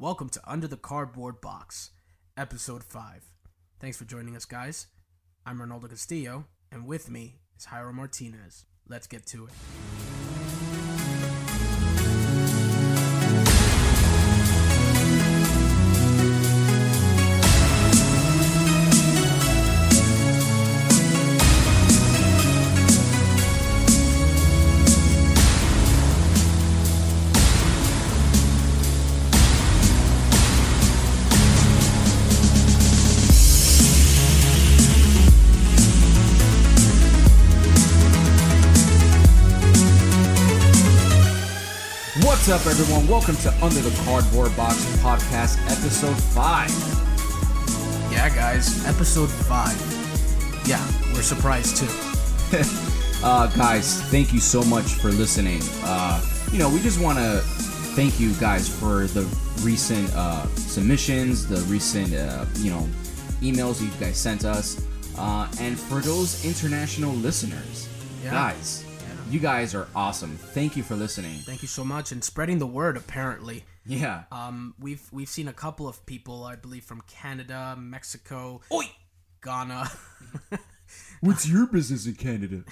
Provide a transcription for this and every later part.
Welcome to Under the Cardboard Box, Episode 5. Thanks for joining us, guys. I'm Ronaldo Castillo, and with me is Jairo Martinez. Let's get to it. What's up, everyone? Welcome to Under the Cardboard Box Podcast, Episode 5. Yeah, guys, Episode 5. Yeah, we're surprised too. Uh, guys, thank you so much for listening. Uh, you know, we just want to thank you guys for the recent uh, submissions, the recent, uh, you know, emails you guys sent us, uh, and for those international listeners. Yeah. Guys, you guys are awesome. Thank you for listening. Thank you so much and spreading the word. Apparently, Yeah. um, we've we've seen a couple of people, I believe, from Canada, Mexico, Oi! Ghana. What's your business in Canada?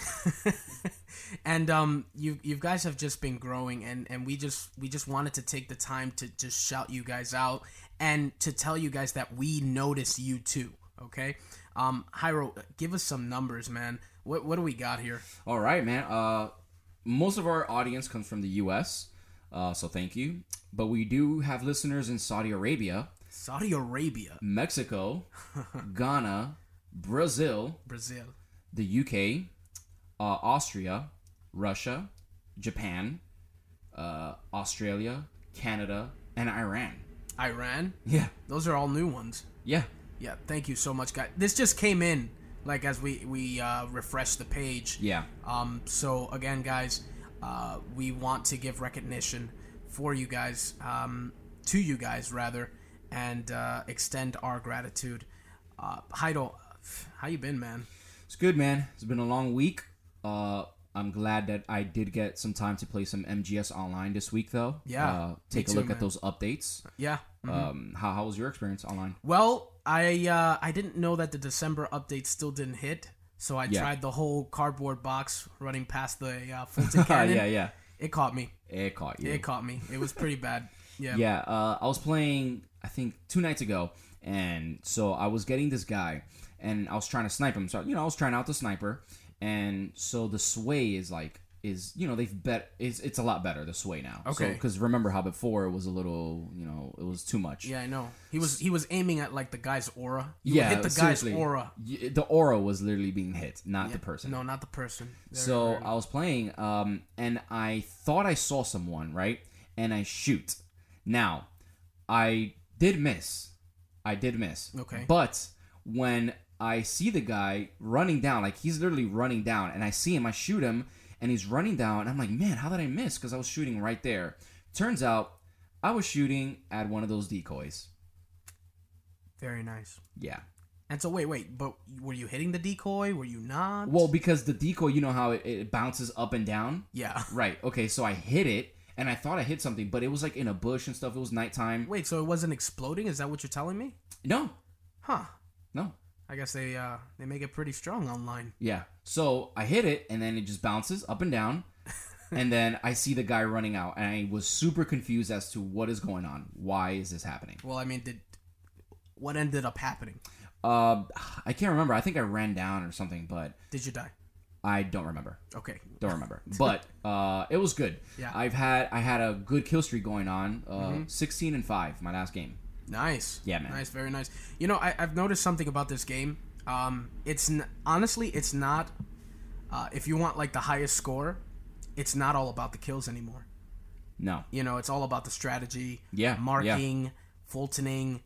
and um you you guys have just been growing and and we just we just wanted to take the time to just shout you guys out and to tell you guys that we notice you too okay um Jairo give us some numbers man what what do we got here All right, man. Uh, most of our audience comes from the U.S., uh, so thank you. But we do have listeners in Saudi Arabia, Saudi Arabia Mexico, Ghana, Brazil, Brazil the U.K., uh, Austria, Russia, Japan, uh, Australia, Canada, and Iran. Iran Yeah, those are all new ones yeah, yeah thank you so much guys this just came in like as we we uh refreshed the page yeah. Um, so again, guys, uh, we want to give recognition for you guys, um, to you guys rather, and uh, extend our gratitude. Uh, Jairo, how you been, man? It's good, man. It's been a long week. Uh, I'm glad that I did get some time to play some MGS online this week, though. Yeah, Uh, take a too, look man. at those updates. Yeah. Um, how, how was your experience online? Well, I uh, I didn't know that the December update still didn't hit, so I Yeah. tried the whole cardboard box running past the uh, Fulton Cannon. yeah, yeah. It caught me. It caught you. It caught me. It was pretty bad. Yeah. yeah, uh, I was playing, I think, two nights ago, and so I was getting this guy, and I was trying to snipe him. So, you know, I was trying out the sniper, and so the sway is like, is, you know, they've bet, it's, it's a lot better, the sway now. Okay. Because remember how before it was a little, you know, it was too much. Yeah, I know. He was he was aiming at like the guy's aura. You Yeah, hit the guy's aura. The aura was literally being hit, not the person. No, not the person. So. I was playing, um, and I thought I saw someone, right? And I shoot. Now, I did miss. I did miss. Okay. But when I see the guy running down, like he's literally running down, and I see him, I shoot him, and he's running down, and I'm like, man, how did I miss? Because I was shooting right there. Turns out I was shooting at one of those decoys. Very nice. Yeah. And so wait, wait, but were you hitting the decoy? Were you not? Well, because the decoy, you know how it, it bounces up and down? yeah. Right. Okay. So I hit it, and I thought I hit something, but it was like in a bush and stuff. It was nighttime. Wait, so it wasn't exploding? Is that what you're telling me? No, Huh. no. I guess they uh they make it pretty strong online. Yeah. So I hit it, and then it just bounces up and down, and then I see the guy running out, and I was super confused as to what is going on. Why is this happening? Well, I mean, did what ended up happening? Uh, I can't remember. I think I ran down or something, but Did you die? I don't remember. Okay. Don't remember. But uh, it was good. Yeah. I've had I had a good kill streak going on. Uh, sixteen and five, my last game. Nice. Yeah, man. Nice, very nice. You know, I, I've noticed something about this game. Um, it's n- honestly, it's not. Uh, if you want like the highest score, it's not all about the kills anymore. No. You know, it's all about the strategy, Yeah, yeah. marking, Fultoning,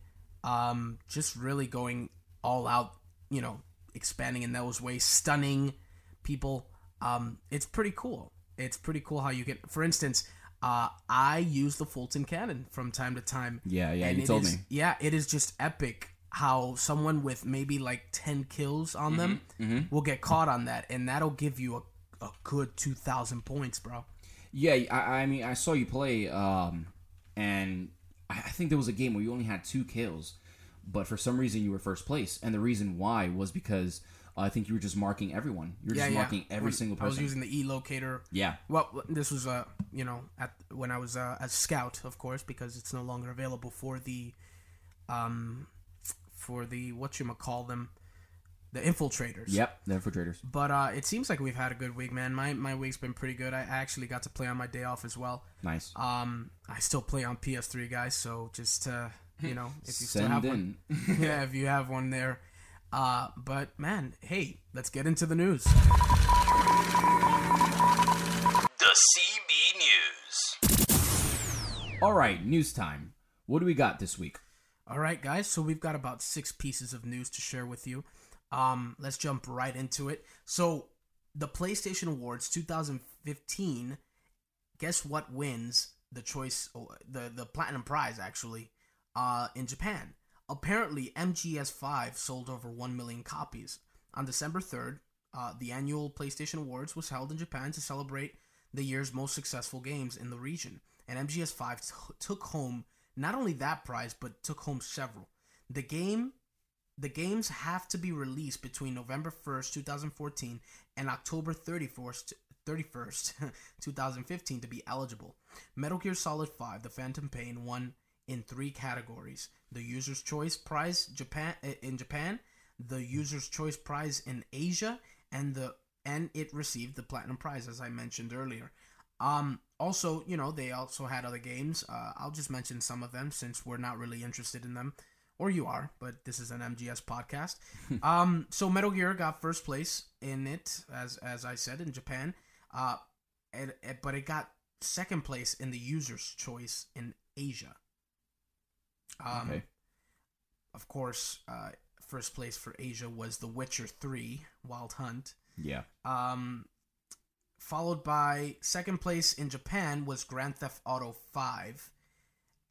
um, just really going all out. You know, expanding in those ways, stunning people. Um, it's pretty cool. It's pretty cool how you get. For instance, uh, I use the Fulton cannon from time to time. Yeah, yeah, and you told is- me. Yeah, it is just epic how someone with maybe like ten kills on them Mm-hmm, will get caught on that, and that'll give you a, a good two thousand points, bro. Yeah, I, I mean, I saw you play, um, and I I think there was a game where you only had two kills, but for some reason you were first place, and the reason why was because uh, I think you were just marking everyone. You were just marking every single person. I was using the E locator. yeah, Well, this was uh, you know, at when I was uh, a scout, of course, because it's no longer available for the, um, for the what you call them, the infiltrators. yep, the infiltrators. But uh, it seems like we've had a good week, man. My my week's been pretty good. I actually got to play on my day off as well. Nice. Um, I still play on PS3, guys. So just uh, you know, if you still have in. one, yeah, if you have one there. Uh, but man, hey, let's get into the news. The CB News. All right, news time. What do we got this week? All right, guys. So we've got about six pieces of news to share with you. Um, let's jump right into it. So the PlayStation Awards 2015. Guess what wins the choice, oh, the the platinum prize actually, uh, in Japan. Apparently, MGS5 sold over one million copies on December 3rd. Uh, the annual PlayStation Awards was held in Japan to celebrate the year's most successful games in the region, and MGS5 t- took home not only that prize but took home several. The game the games have to be released between November 1st, 2014 and October 31st 31st, 2015 to be eligible. Metal Gear Solid 5: The Phantom Pain won in 3 categories. The User's Choice Prize Japan in Japan, the User's Choice Prize in Asia, and the and it received the platinum prize as I mentioned earlier. Um, also, you know, they also had other games. Uh, I'll just mention some of them since we're not really interested in them, or you are, but this is an MGS podcast. um, so Metal Gear got first place in it, as as I said in Japan. Uh, and, and- but it got second place in the user's choice in Asia. Um, Okay. Of course, uh, first place for Asia was The Witcher Three: Wild Hunt. Yeah. Um, followed by second place in Japan was Grand Theft Auto Five,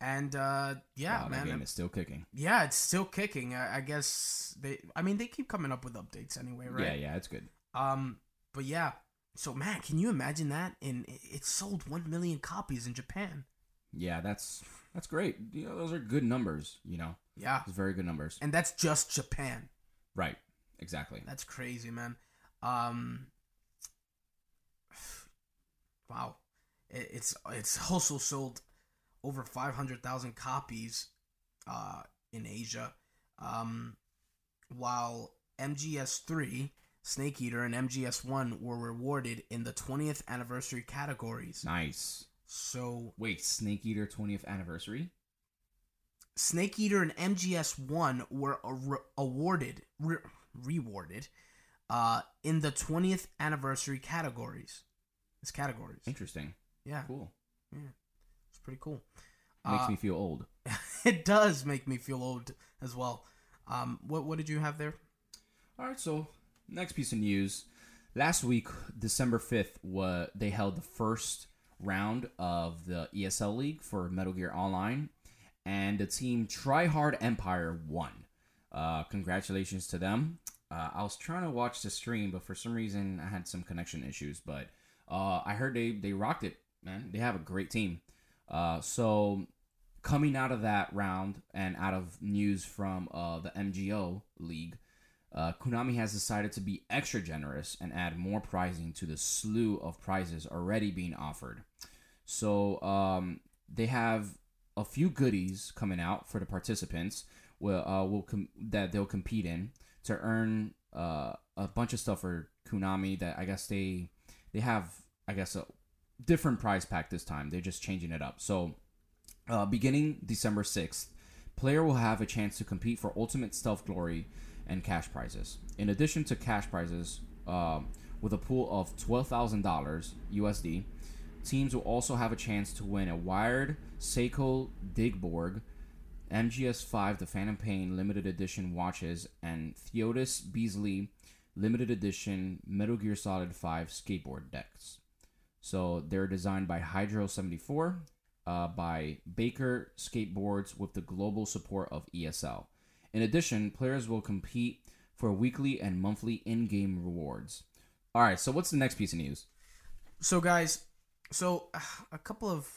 and uh, yeah, wow, that man, game is still kicking. yeah, it's still kicking. I, I guess they, I mean, they keep coming up with updates anyway, right? Yeah, yeah, it's good. Um, but yeah, so man, can you imagine that? And it it sold one million copies in Japan. Yeah, that's that's great. You know, those are good numbers. You know, Yeah, it's very good numbers. and that's just Japan. Right. Exactly. That's crazy, man. Um, wow, it's it's also sold over five hundred thousand copies, uh, in Asia. Um, while MGS three, Snake Eater, and MGS one were rewarded in the twentieth anniversary categories. Nice. So Wait, Snake Eater 20th anniversary? Snake Eater and MGS one were a- awarded re- rewarded, uh, in the twentieth anniversary categories. It's categories. Interesting. Yeah, Cool. Yeah. It's pretty cool. Makes Uh, me feel old. it does make me feel old as well. Um, what what did you have there? All right, so next piece of news. Last week, December 5th, wa they held the first round of the ESL League for Metal Gear Online, and the team Tryhard Empire won. Uh, congratulations to them. Uh, I was trying to watch the stream, but for some reason I had some connection issues. But uh, I heard they they rocked it, man. They have a great team. Uh, so coming out of that round and out of news from uh, the MGO League, uh, Konami has decided to be extra generous and add more prizing to the slew of prizes already being offered. So um, they have a few goodies coming out for the participants. Will uh, will com- that they'll compete in to earn uh, a bunch of stuff for Konami. That I guess they they have I guess a different prize pack this time. They're just changing it up. So uh, beginning December 6th, player will have a chance to compete for Ultimate Stealth Glory and cash prizes. In addition to cash prizes, uh, with a pool of $12,000 USD, teams will also have a chance to win a wired Seiko Digborg, MGS5 The Phantom Pain limited edition watches, and Theotis Beasley limited edition Metal Gear Solid 5 skateboard decks. So they're designed by Hydro 74, uh, by Baker Skateboards with the global support of ESL. In addition, players will compete for weekly and monthly in game rewards. All right, so what's the next piece of news? So, guys, so uh, a couple of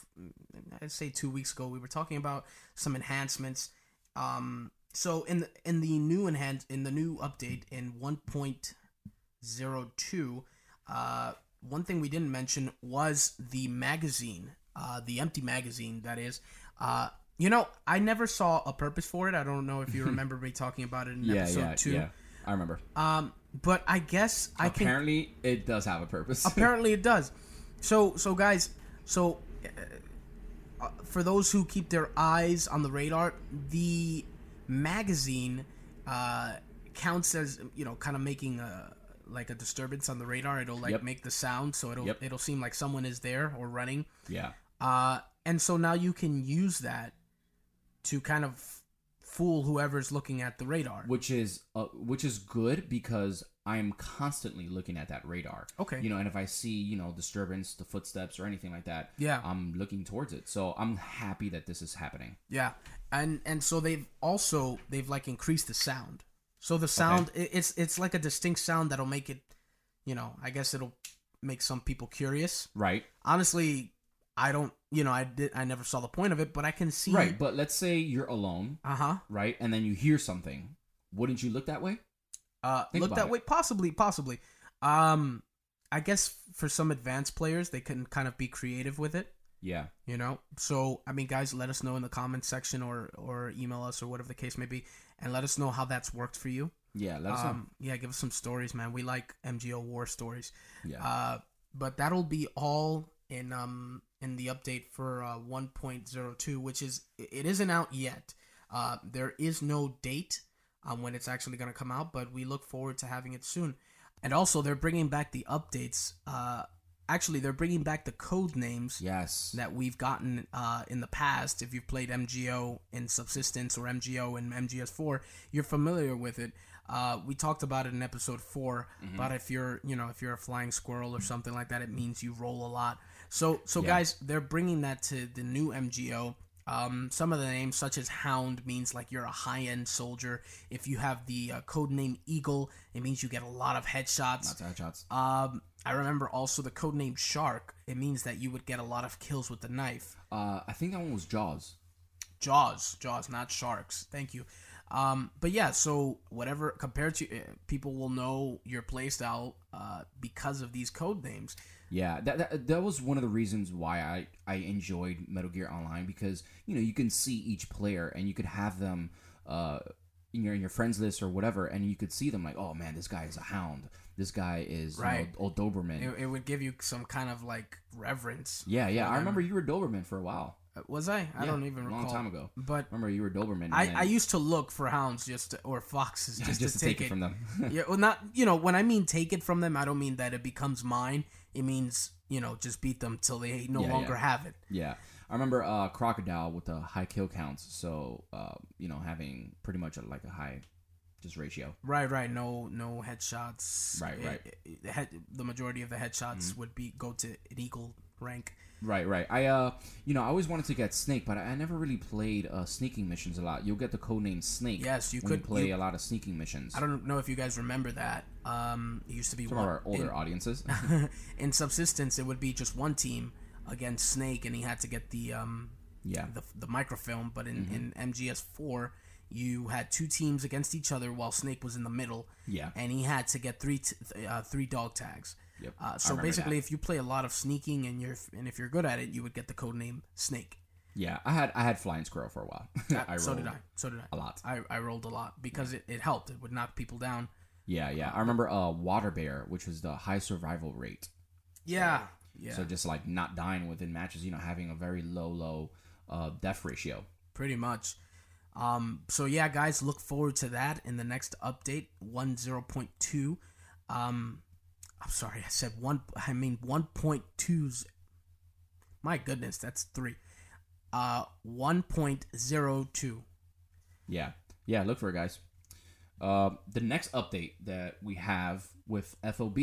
I'd say two weeks ago we were talking about some enhancements. Um, so in the in the new enhance in the new update in 1.02, uh, one thing we didn't mention was the magazine, uh, the empty magazine that is. Uh, you know, I never saw a purpose for it. I don't know if you remember me talking about it in Yeah, episode yeah, two. yeah. I remember. Um, but I guess I can Apparently, it does have a purpose. apparently it does so so guys so uh, for those who keep their eyes on the radar the magazine uh counts as you know kind of making a like a disturbance on the radar it'll like Yep. make the sound so it'll Yep. it'll seem like someone is there or running yeah. uh and so now you can use that to kind of fool whoever's looking at the radar which is uh, which is good because I am constantly looking at that radar. Okay. You know, and if I see you know disturbance, the footsteps, or anything like that, Yeah. I'm looking towards it. So I'm happy that this is happening. Yeah, and and so they've also they've like increased the sound. So the sound it, it's it's like a distinct sound that'll make it, you know, I guess it'll make some people curious. Right. Honestly, I don't, you know, I did I never saw the point of it, but I can see. Right. But let's say you're alone, Uh huh. right, and then you hear something. Wouldn't you look that way? Uh, Think look that it. way, possibly, possibly. Um, I guess for some advanced players, they can kind of be creative with it. Yeah. you know so i mean guys let us know in the comments section or or email us or whatever the case may be and let us know how that's worked for you Yeah. Let us know. um yeah give us some stories man we like mgo war stories Yeah. uh but that'll be all in um in the update for uh 1.02 which is it isn't out yet uh there is no date on when it's actually going to come out but we look forward to having it soon and also they're bringing back the updates uh actually they're bringing back the code names yes. that we've gotten uh, in the past. If you've played MGO in Subsistence or MGO in MGS4, you're familiar with it. Uh, we talked about it in episode 4 Mm-hmm. But if you're, you know, if you're a flying squirrel or something like that, it means you roll a lot. So, so Yeah. guys, they're bringing that to the new MGO. Um, some of the names, such as Hound, means like you're a high-end soldier. If you have the uh, code name Eagle, it means you get a lot of headshots. Lots of headshots. Um, I remember also the codename Shark. It means that you would get a lot of kills with the knife. Uh, I think that one was Jaws. Jaws, Jaws, not sharks. Thank you. Um, but yeah, so whatever compared to uh, people will know your playstyle uh, because of these code names. Yeah, that, that that was one of the reasons why I I enjoyed Metal Gear Online because you know you can see each player and you could have them uh in your in your friends list or whatever and you could see them like oh man this guy is a hound. This guy is you know, Right. old Doberman. It, it would give you some kind of like reverence. yeah yeah. I remember you were Doberman for a while Was I? I Yeah, don't even a recall. long time ago But remember you were Doberman I, I used to look for hounds just to, or foxes just, just, to take, it from them yeah, well, not you know when I mean take it from them, I don't mean that it becomes mine. It means you know just beat them till they no Yeah, longer yeah. have it. yeah I remember uh Crocodile with the high kill counts so uh you know having pretty much a, like a high just ratio Right, right. No, no headshots. Right, right. it- it head, the majority of the headshots would be go to an eagle rank. Right, right. I uh, you know, I always wanted to get Snake, but I, I never really played uh sneaking missions a lot. You'll get the codename Snake. Yes, you could- you play you- a lot of sneaking missions. I don't know if you guys remember that. Um, it used to be Some of our older in, audiences. in subsistence. It would be just one team against Snake, and he had to get the um yeah, the, the microfilm. But in, Mm-hmm. in MGS four, you had two teams against each other while Snake was in the middle. Yeah. and he had to get three t- th- uh, three dog tags. Yep, Uh, so basically, that. if you play a lot of sneaking and you're and if you're good at it, you would get the code name Snake. yeah. I had I had Flying Squirrel for a while. I so did rolled I. So did I. a lot. I, I rolled a lot because it, it helped. It would knock people down. Yeah, yeah. I remember uh Water Bear, which was the high survival rate. Yeah. Yeah. So just like not dying within matches, you know, having a very low low uh death ratio. pretty much. Um, so yeah, guys, look forward to that in the next update, one zero point two. Um, I'm sorry, I said one. I mean one point twos. My goodness, that's three. Uh, one point zero two. Yeah, yeah. Look for it, guys. Uh, the next update that we have with FOB,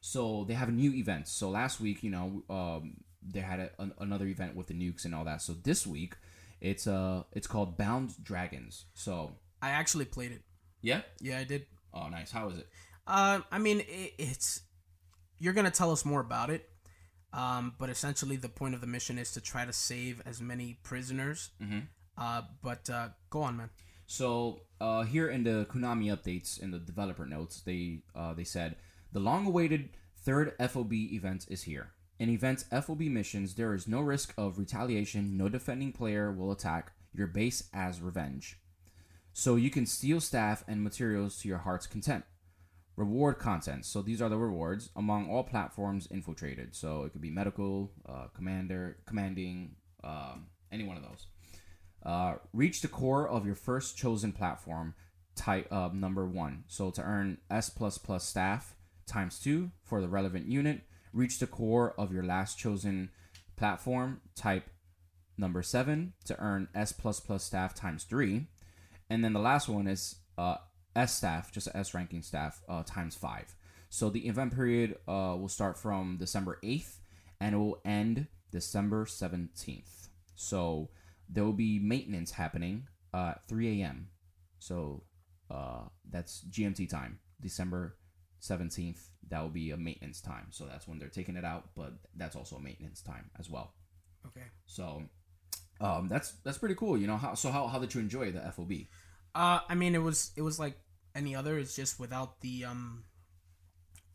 so they have a new event. So last week, you know, um, they had a, an, another event with the nukes and all that. So this week, it's uh, it's called Bound Dragons. So I actually played it. yeah. Yeah, I did. Oh, nice. How is it? Uh, I mean, it, it's you're gonna tell us more about it. Um, but essentially, the point of the mission is to try to save as many prisoners. Mm-hmm. Uh, but uh, go on, man. So uh, here in the Konami updates in the developer notes, they uh, they said the long-awaited third FOB event is here. In event FOB missions, there is no risk of retaliation. No defending player will attack your base as revenge. So you can steal staff and materials to your heart's content. Reward content. So these are the rewards among all platforms infiltrated. So it could be medical, uh, commander, commanding, um, any one of those. Uh, reach the core of your first chosen platform, type uh, number one. So to earn S plus plus staff times two for the relevant unit, reach the core of your last chosen platform, type number seven to earn S plus plus staff times three, and then the last one is uh, S staff, just S ranking staff uh, times five. So the event period uh, will start from December eighth, and it will end December seventeenth. So there will be maintenance happening uh, at 3 a.m. So uh, that's GMT time, December 17th. That will be a maintenance time. So that's when they're taking it out, but that's also a maintenance time as well. Okay. So um, that's that's pretty cool. You know how so how, how did you enjoy the FOB? Uh, I mean, it was it was like any other. It's just without the um,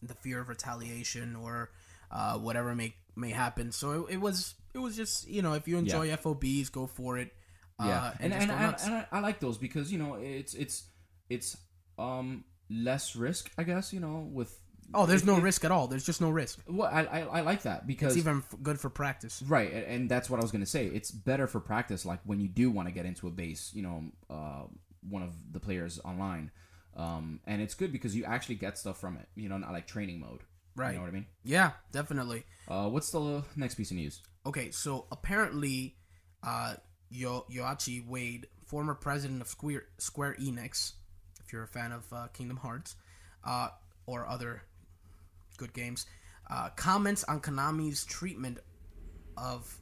the fear of retaliation or uh, whatever may may happen. So it, it was it was just you know if you enjoy FOBs, go for it. Yeah, uh, and and, and, nuts. and I, I like those because you know it's it's it's um less risk, I guess. You know with oh, there's no it- risk at all. There's just no risk. well, I, I I like that because It's even f- good for practice. Right, a- and that's what I was gonna say. It's better for practice, like when you do want to get into a base, you know, uh, one of the players online, um, and it's good because you actually get stuff from it. You know, not like training mode. Right. You know what I mean? Yeah, definitely. Uh, what's the next piece of news? Okay, so apparently, uh, Yo- Yoichi Wada, former president of Square, Square Enix, if you're a fan of uh, Kingdom Hearts uh, or other good games, uh, comments on Konami's treatment of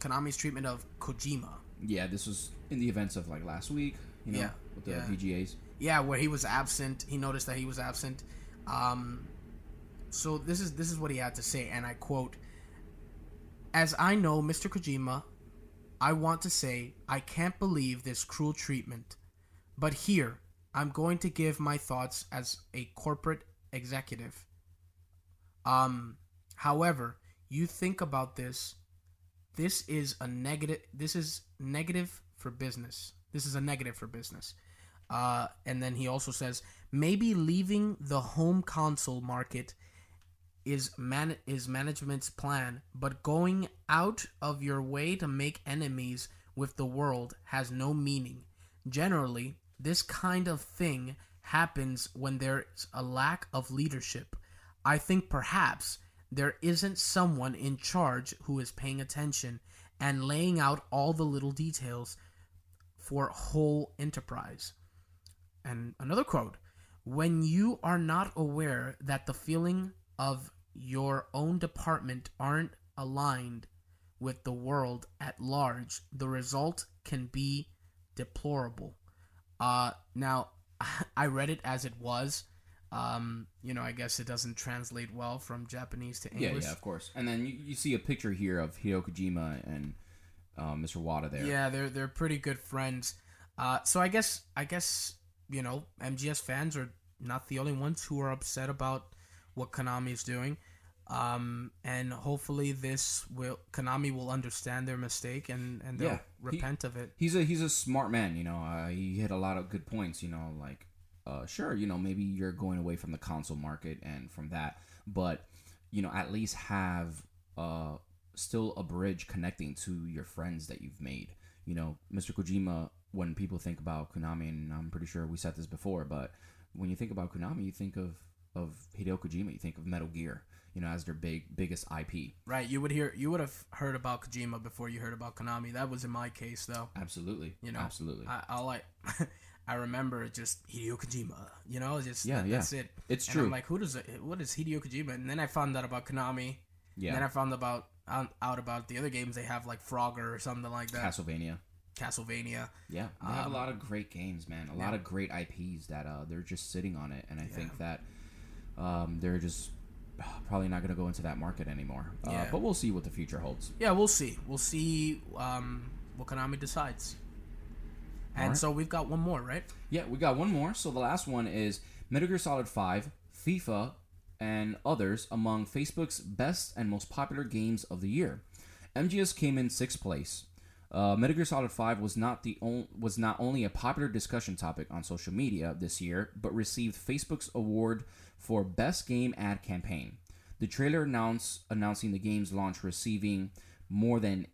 Konami's treatment of Kojima. Yeah, this was in the events of like last week. You know, Yeah, with the yeah. VGAs. Yeah, where he was absent. He noticed that he was absent. Um, so this is this is what he had to say, and I quote: "As I know, Mr. Kojima, I want to say I can't believe this cruel treatment, but here I'm going to give my thoughts as a corporate executive. Um, however, you think about this. This is a negative. This is negative for business. This is a negative for business." Uh, and then he also says maybe leaving the home console market is man is management's plan, but going out of your way to make enemies with the world has no meaning. Generally, this kind of thing happens when there's a lack of leadership. I think perhaps there isn't someone in charge who is paying attention and laying out all the little details for whole enterprise. And another quote When you are not aware that the feeling of your own department aren't aligned with the world at large, the result can be deplorable. Uh, now, I read it as it was. Um, you know, I guess it doesn't translate well from Japanese to Yeah, English. yeah, of course. And then you, you see a picture here of Hideo Kojima and uh, Mr. Wada there. Yeah, they're they're pretty good friends. Uh, so I guess I guess you know MGS fans are not the only ones who are upset about what Konami is doing. Um, and hopefully this will Konami will understand their mistake and and they'll Yeah, he- repent of it. he's a he's a smart man. You know, uh, he hit a lot of good points. You know, like uh, sure, you know, maybe you're going away from the console market and from that, but you know, at least have uh, still a bridge connecting to your friends that you've made. You know, Mr. Kojima. When people think about Konami, and I'm pretty sure we said this before, but when you think about Konami, you think of of Hideo Kojima. You think of Metal Gear. You know, as their big biggest IP. Right, you would hear you would have heard about Kojima before you heard about Konami. That was in my case though. Absolutely. You know, absolutely. I, I I remember just Hideo Kojima. You know, just Yeah, that- yeah. that's it. It's and true. I'm like, who does it? What is Hideo Kojima? And then I found out about Konami. yeah. Then I found about out, out about the other games they have, like Frogger or something like that. Castlevania. Castlevania. Yeah, they have Um, a lot of great games, man. A lot of great IPs that uh, they're just sitting on it, and I think that um, they're just probably not going to go into that market anymore. Uh, Yeah. but we'll see what the future holds. Yeah, we'll see. We'll see um, what Konami decides. And Alright. so we've got one more, right? Yeah, we got one more. So the last one is Metal Gear Solid 5, FIFA, and others among Facebook's best and most popular games of the year. MGS came in sixth place. Uh, Metal Gear Solid 5 was not the was not only a popular discussion topic on social media this year, but received Facebook's award for best game ad campaign. The trailer announcing the game's launch receiving more than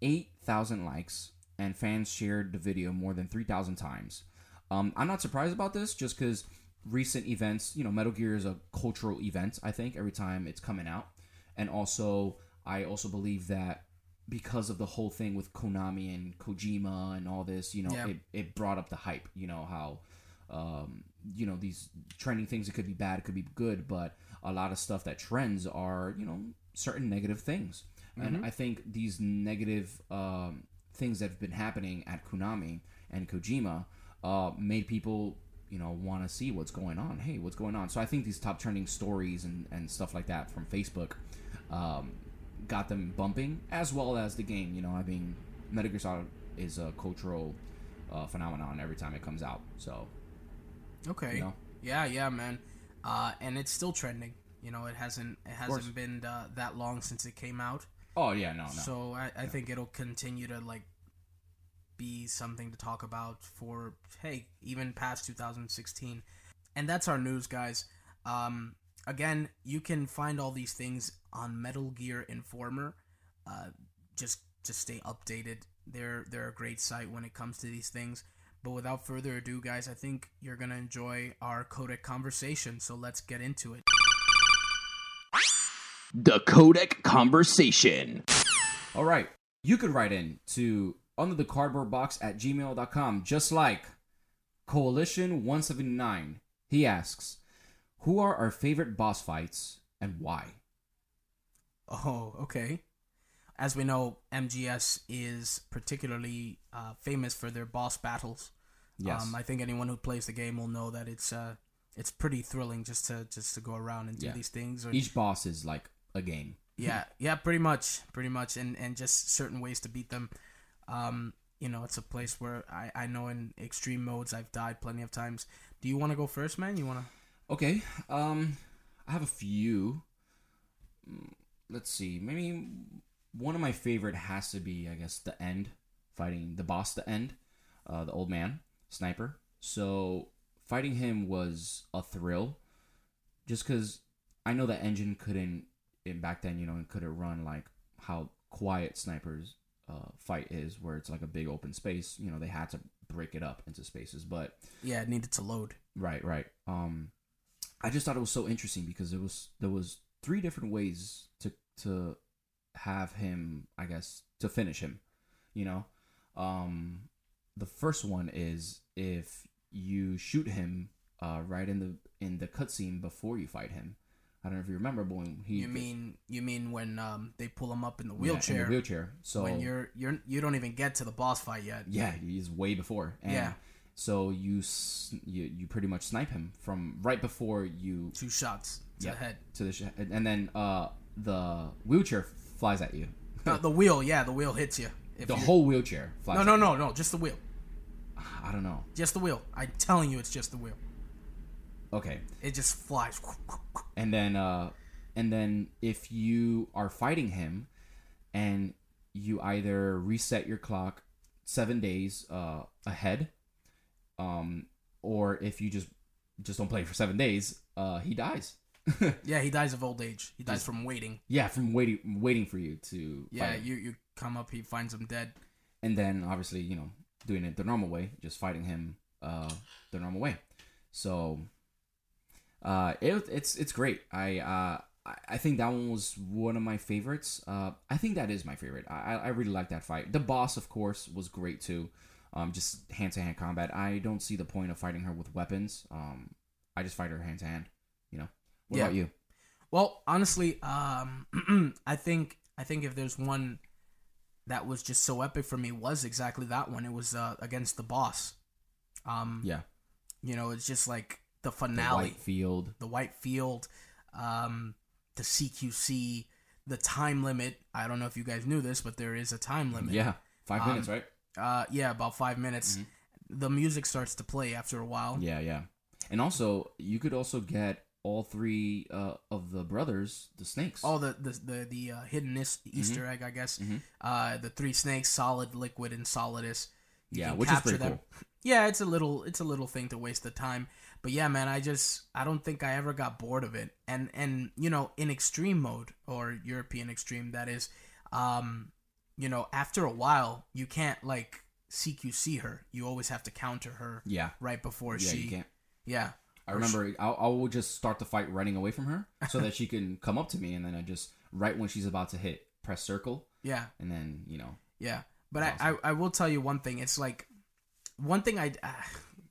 8,000 likes, and fans shared the video more than 3,000 times. Um, I'm not surprised about this just because recent events, you know, Metal Gear is a cultural event, I think, every time it's coming out. And also, I also believe that because of the whole thing with Konami and Kojima and all this, you know, Yeah. it, it brought up the hype, you know, how, um, you know, these trending things, it could be bad, it could be good, but a lot of stuff that trends are, you know, certain negative things. And I think these negative um, things that have been happening at Konami and Kojima uh, made people, you know, want to see what's going on. Hey, what's going on? So I think these top trending stories and, and stuff like that from Facebook um, got them bumping, as well as the game. You know, I mean, Metal Gear Solid is a cultural uh, phenomenon every time it comes out. So Okay. You know? Yeah, yeah, man. Uh, and it's still trending. You know, it hasn't it hasn't been uh, that long since it came out. Oh yeah, no, no. So I, I think it'll continue to like be something to talk about for hey even past 2016 and that's our news guys. Um again you can find all these things on metal gear informer. Uh just just stay updated. They're they're a great site when it comes to these things. But without further ado guys i think you're gonna enjoy our codec conversation so let's get into it. The Codec Conversation. All right. You could write in to under the cardboard box at gmail.com, just like Coalition179. He asks, Who are our favorite boss fights and why? Oh, okay. As we know, MGS is particularly uh, famous for their boss battles. Yes. Um, I think anyone who plays the game will know that it's uh, it's pretty thrilling just to just to go around and do Yeah. these things. Or, Each boss is like a game. yeah, yeah, pretty much, pretty much, and and just certain ways to beat them. Um, you know, it's a place where I I know in extreme modes I've died plenty of times. Do you want to go first, man? You want to? Okay. Um, I have a few. Let's see. Maybe one of my favorite has to be, I guess, the end fighting the boss. The end, uh, the old man sniper. So fighting him was a thrill, just because I know the engine couldn't. In back then, you know, it couldn't run like how quiet snipers uh, fight is, where it's like a big open space. You know, they had to break it up into spaces, but Yeah, it needed to load. Right, right. Um, I just thought it was so interesting because it was there was three different ways to to have him, I guess, to finish him. You know, um, the first one is if you shoot him uh, right in the in the cutscene before you fight him. I don't know if you remember, but when he You mean you mean when um they pull him up in the Yeah, in the wheelchair? wheelchair. So when you're you're you don't even get to the boss fight yet. Yeah, he's way before. And Yeah. So you you you pretty much snipe him from right before you Two shots to Yep. the head. to the sh- and then uh the wheelchair flies at you. The wheel, yeah, the wheel hits you. If The whole wheelchair flies. No, no, no, no, just the wheel. I don't know. Just the wheel. I'm telling you, it's just the wheel. Okay, It just flies. and then uh and then if you are fighting him, and you either reset your clock seven days uh ahead, um, or if you just just don't play for seven days, uh, he dies. Yeah, he dies of old age. He dies from waiting. yeah, from waiting waiting for you to Yeah, you you come up, he finds him dead. and then obviously you know doing it the normal way just fighting him uh the normal way so uh it, it's it's great i uh I- I think that one was one of my favorites. Uh, I think that is my favorite. I, I I really like that fight. The boss, of course, was great too. Um, just hand to hand combat. I don't see the point of fighting her with weapons. Um, I just fight her hand to hand. You know. What Yeah. about you? Well, honestly, um, I think I think if there's one that was just so epic for me was exactly that one. It was uh, against the boss. Um, Yeah. you know, it's just like the The finale. white field. the white field um the CQC, the time limit. I don't know if you guys knew this, but there is a time limit. Yeah, five Um, minutes, right? Uh, yeah, about five minutes. The music starts to play after a while. Yeah, yeah. And also, you could also get all three uh, of the brothers, the snakes. Oh, the the the, the uh, hidden Mm-hmm. Easter egg, I guess. Uh, the three snakes, solid, liquid, and solidus. You Yeah, which is pretty cool. Yeah, it's a little it's a little thing to waste the time. But yeah, man, I just I don't think I ever got bored of it. And and you know, in extreme mode or European extreme, that is, um, you know, after a while, you can't like CQC her. You always have to counter her yeah, right before yeah. she. You can't. Yeah. I remember I, I will just start the fight running away from her so that she can come up to me, and then I just right when she's about to hit, press circle, Yeah. and then you know Yeah. But I, I I will tell you one thing. It's like one thing I.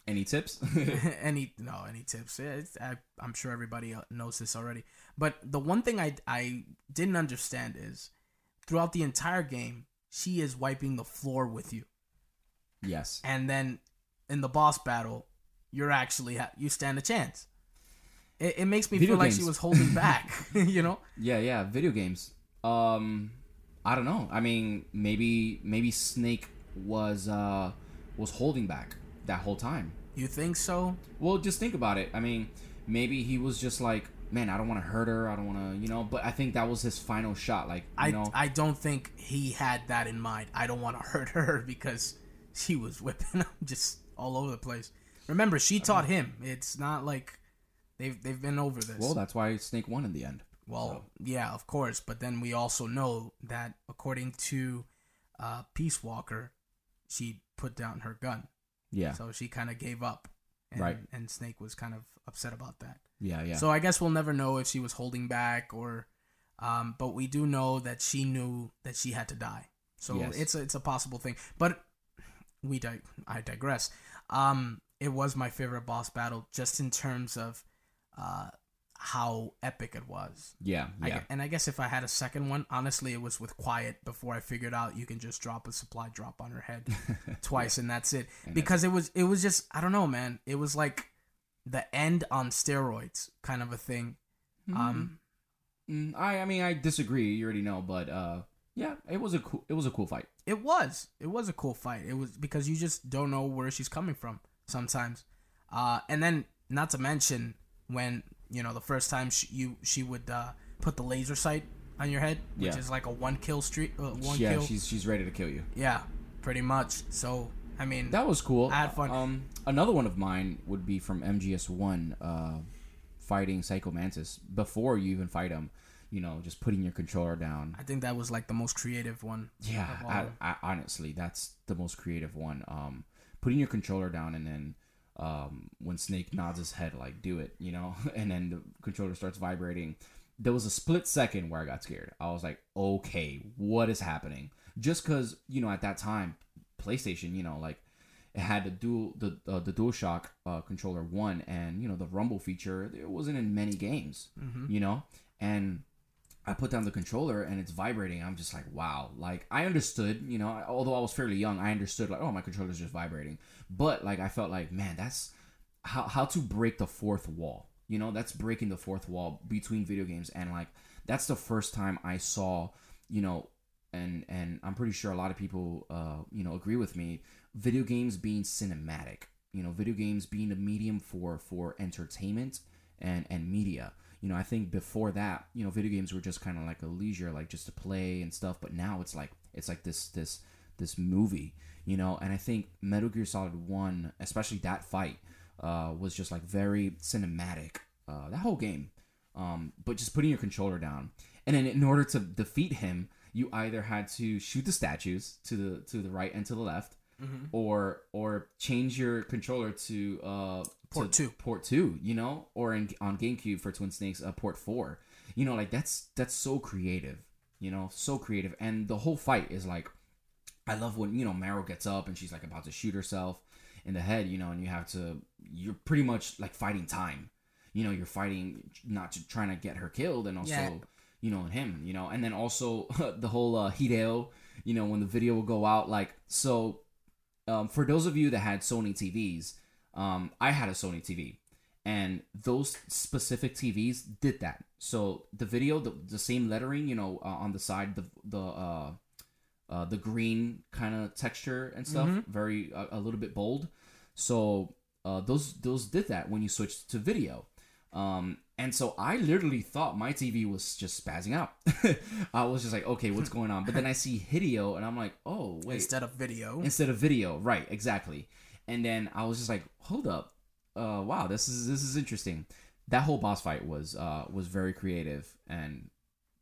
any tips. any no any tips it's, I, i'm sure everybody knows this already but the one thing I, I didn't understand is throughout the entire game she is wiping the floor with you yes. and then in the boss battle you're actually ha- you stand a chance it, it makes me Video feel like she was holding back you know Yeah, yeah. Video games. Um, I don't know. I mean, maybe maybe Snake was uh was holding back that whole time. you think so Well, just think about it. I mean, maybe he was just like, man, I don't want to hurt her. I don't want to, you know. But I think that was his final shot. Like, you I, know, I don't think he had that in mind. I don't want to hurt her because she was whipping him just all over the place. Remember, she taught him. It's not like they've they've been over this. well, that's why Snake won in the end. Well, yeah, of course. But then we also know that according to uh, Peace Walker, she put down her gun, Yeah, so she kind of gave up. And, Right. And Snake was kind of upset about that. yeah, yeah. So I guess we'll never know if she was holding back or, um, but we do know that she knew that she had to die. So Yes. it's a, it's a possible thing. But we di- I digress. Um, it was my favorite boss battle just in terms of, uh, how epic it was. yeah, yeah. gue- and I guess if I had a second one, honestly, it was with Quiet before I figured out you can just drop a supply drop on her head twice and that's it. because it was it was just I don't know, man. It was like the end on steroids kind of a thing. Um, Mm, I, I mean, I disagree. You already know, but uh, yeah, it was a cool, it was a cool fight. it was it was a cool fight. It was because you just don't know where she's coming from sometimes. Uh, and then not to mention when you know the first time she, you she would uh, put the laser sight on your head, which Yeah. is like a one kill streak, uh, one yeah, kill. she's she's ready to kill you. Yeah, pretty much. So I mean, That was cool. I had fun. Um, another one of mine would be from MGS One, uh, fighting Psycho Mantis before you even fight him. You know, just putting your controller down. I think that was like the most creative one. Yeah, I. I, honestly, that's the most creative one. Um, putting your controller down and then um, when Snake nods his head, like do it, you know, and then the controller starts vibrating. There was a split second where I got scared. I was like, okay, what is happening? Just because you know at that time, PlayStation, you know, like it had the dual the uh, the DualShock uh, controller one, and you know the rumble feature. It wasn't in many games, you know, and I put down the controller and it's vibrating. I'm just like, wow. Like I understood, you know, although I was fairly young, I understood like, oh, my controller's just vibrating. But like I felt like, man, that's how how to break the fourth wall. You know, that's breaking the fourth wall between video games and like that's the first time I saw, you know, and and I'm pretty sure a lot of people uh, you know, agree with me, video games being cinematic. You know, video games being a medium for for entertainment and and media you know i think before that you know video games were just kind of like a leisure like just to play and stuff but now it's like it's like this this this movie you know? And i think metal gear solid 1 especially that fight uh was just like very cinematic uh that whole game. Um but just putting your controller down. And then in order to defeat him you either had to shoot the statues to the to the right and to the left or or change your controller to uh Port two. port two you know? Or in on gamecube for twin snakes uh, port four. You know like that's that's so creative you know? So creative. And the whole fight is like i love when you know Meryl gets up and she's like about to shoot herself in the head you know? And you have to you're pretty much like fighting time. You know you're fighting not to trying to get her killed and also Yeah. you know and him you know? And then also the whole uh hideo you know when the video will go out like so um, for those of you that had Sony TVs, um, I had a Sony TV, and those specific TVs did that. So the video, the, the same lettering, you know, uh, on the side, the the uh, uh, the green kind of texture and stuff, very uh, a little bit bold. So uh, those those did that when you switched to video. Um, and so I literally thought my TV was just spazzing out. I was just like, okay, what's going on? But then I see Hideo, and I'm like, oh wait, Instead of video. instead of video, right? Exactly. And then I was just like, hold up, uh, wow, this is this is interesting. That whole boss fight was uh was very creative, and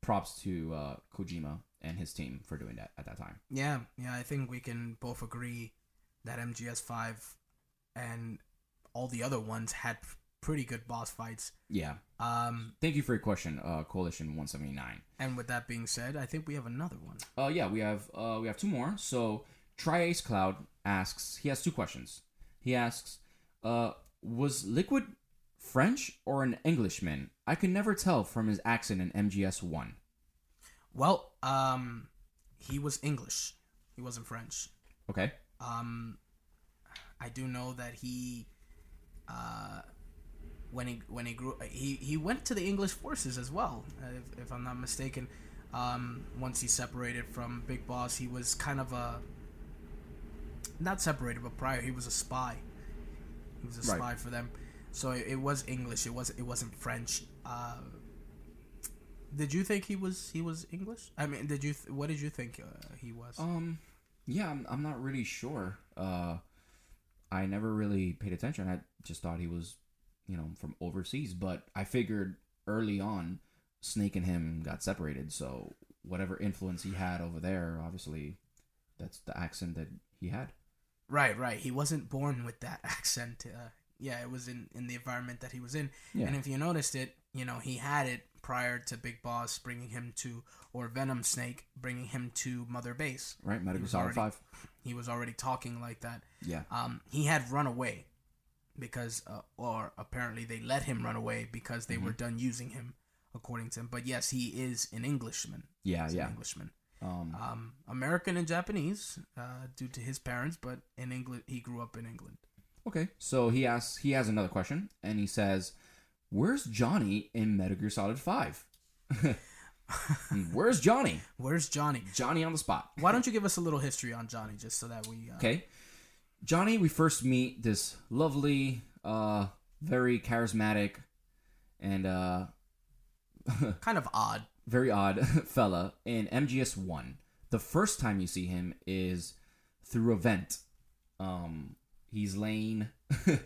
props to uh, Kojima and his team for doing that at that time. Yeah, yeah, I think we can both agree that MGS5 and all the other ones had pretty good boss fights. Yeah. Um, Thank you for your question, uh, Coalition One Seventy Nine. and with that being said, I think we have another one. Uh, yeah, we have uh, we have two more. So Triace Cloud asks. He has two questions. He asks, uh, "Was Liquid French or an Englishman? I could never tell from his accent in MGS One." Well, um, he was English. He wasn't French. Okay. Um, I do know that he, uh, when he when he grew, he he went to the English forces as well, if, if I'm not mistaken. Um, once he separated from Big Boss, he was kind of a not separated, but prior he was a spy. He was a Right. spy for them, so it, it was English. It was it wasn't French. Uh, did you think he was he was English? I mean, did you th- what did you think uh, he was? Um, yeah, I'm, I'm not really sure. Uh, I never really paid attention. I just thought he was, you know, from overseas. But I figured early on, Snake and him got separated. So whatever influence he had over there, obviously, that's the accent that he had. Right, right. He wasn't born with that accent. Uh, yeah, it was in, in the environment that he was in. Yeah. And if you noticed it, you know, he had it prior to Big Boss bringing him to, or Venom Snake bringing him to Mother Base. Right, Metal Gear was Solid already- Five. He was already talking like that. Yeah. Um, he had run away because, uh, or apparently they let him run away because they Mm-hmm. were done using him, according to him. But yes, he is an Englishman. Yeah, He's an yeah. Englishman. Um, Um, American and Japanese, uh, due to his parents, but in England, he grew up in England. okay, so he asks. He has another question, and he says, "Where's Johnny in Metal Gear Solid 5? Where's Johnny? Where's Johnny? Johnny on the spot. Why don't you give us a little history on Johnny, just so that we? Uh, Okay. Johnny, we first meet this lovely, uh, very charismatic, and uh, Kind of odd. Very odd fella in MGS One. The first time you see him is through a vent. Um, he's laying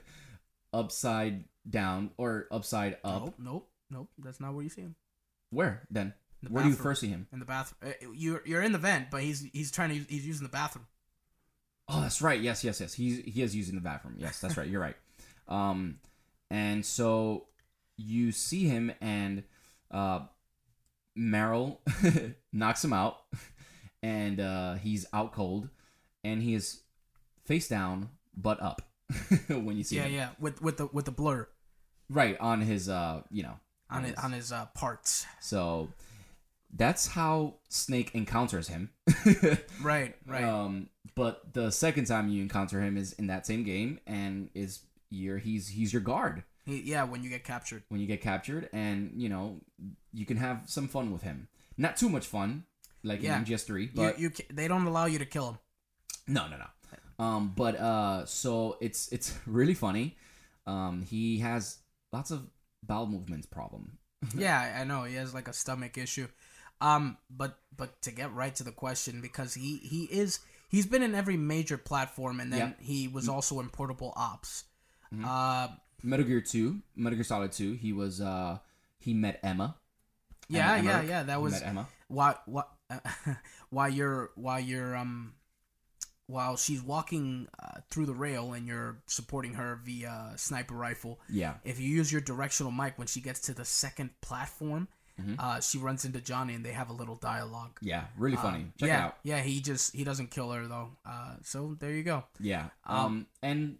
upside down or upside up. Nope, nope, nope. That's not where you see him. Where then? The Where do you first see him? In the bathroom. Uh, You're you're in the vent, but he's he's trying to he's using the bathroom. Oh, that's right. Yes, yes, yes. He's he is using the bathroom. Yes, that's right. You're right. Um, and so you see him, and uh, Meryl knocks him out, and uh, he's out cold, and he is face down, butt up. when you see Yeah, him, yeah. With with the with the blur right on his uh, you know, on his- on his uh, parts. So that's how Snake encounters him. Right, right. Um, but the second time you encounter him is in that same game, and is you're he's he's your guard yeah, when you get captured. when you get captured, and you know you can have some fun with him. Not too much fun, like Yeah. in MGS3, but you ca- they don't allow you to kill him. no, no, no. Um, but uh, so it's it's really funny. Um, he has lots of bowel movements problem. yeah, I- I know he has like a stomach issue. Um, but but to get right to the question, because he he is he's been in every major platform, and then Yeah. he was also in Portable Ops. Mm-hmm. Uh, Metal Gear Two, Metal Gear Solid Two. He was uh he met Emma. yeah, Emma yeah, Emmerich. yeah. That was Emma. why what while you're while you're um while she's walking uh, through the rail and you're supporting her via sniper rifle. Yeah. If you use your directional mic when she gets to the second platform, Mm-hmm. uh, she runs into Johnny and they have a little dialogue. Yeah, really funny. Check yeah, it out. Yeah, he just he doesn't kill her though. Uh, so there you go. Yeah. Um, and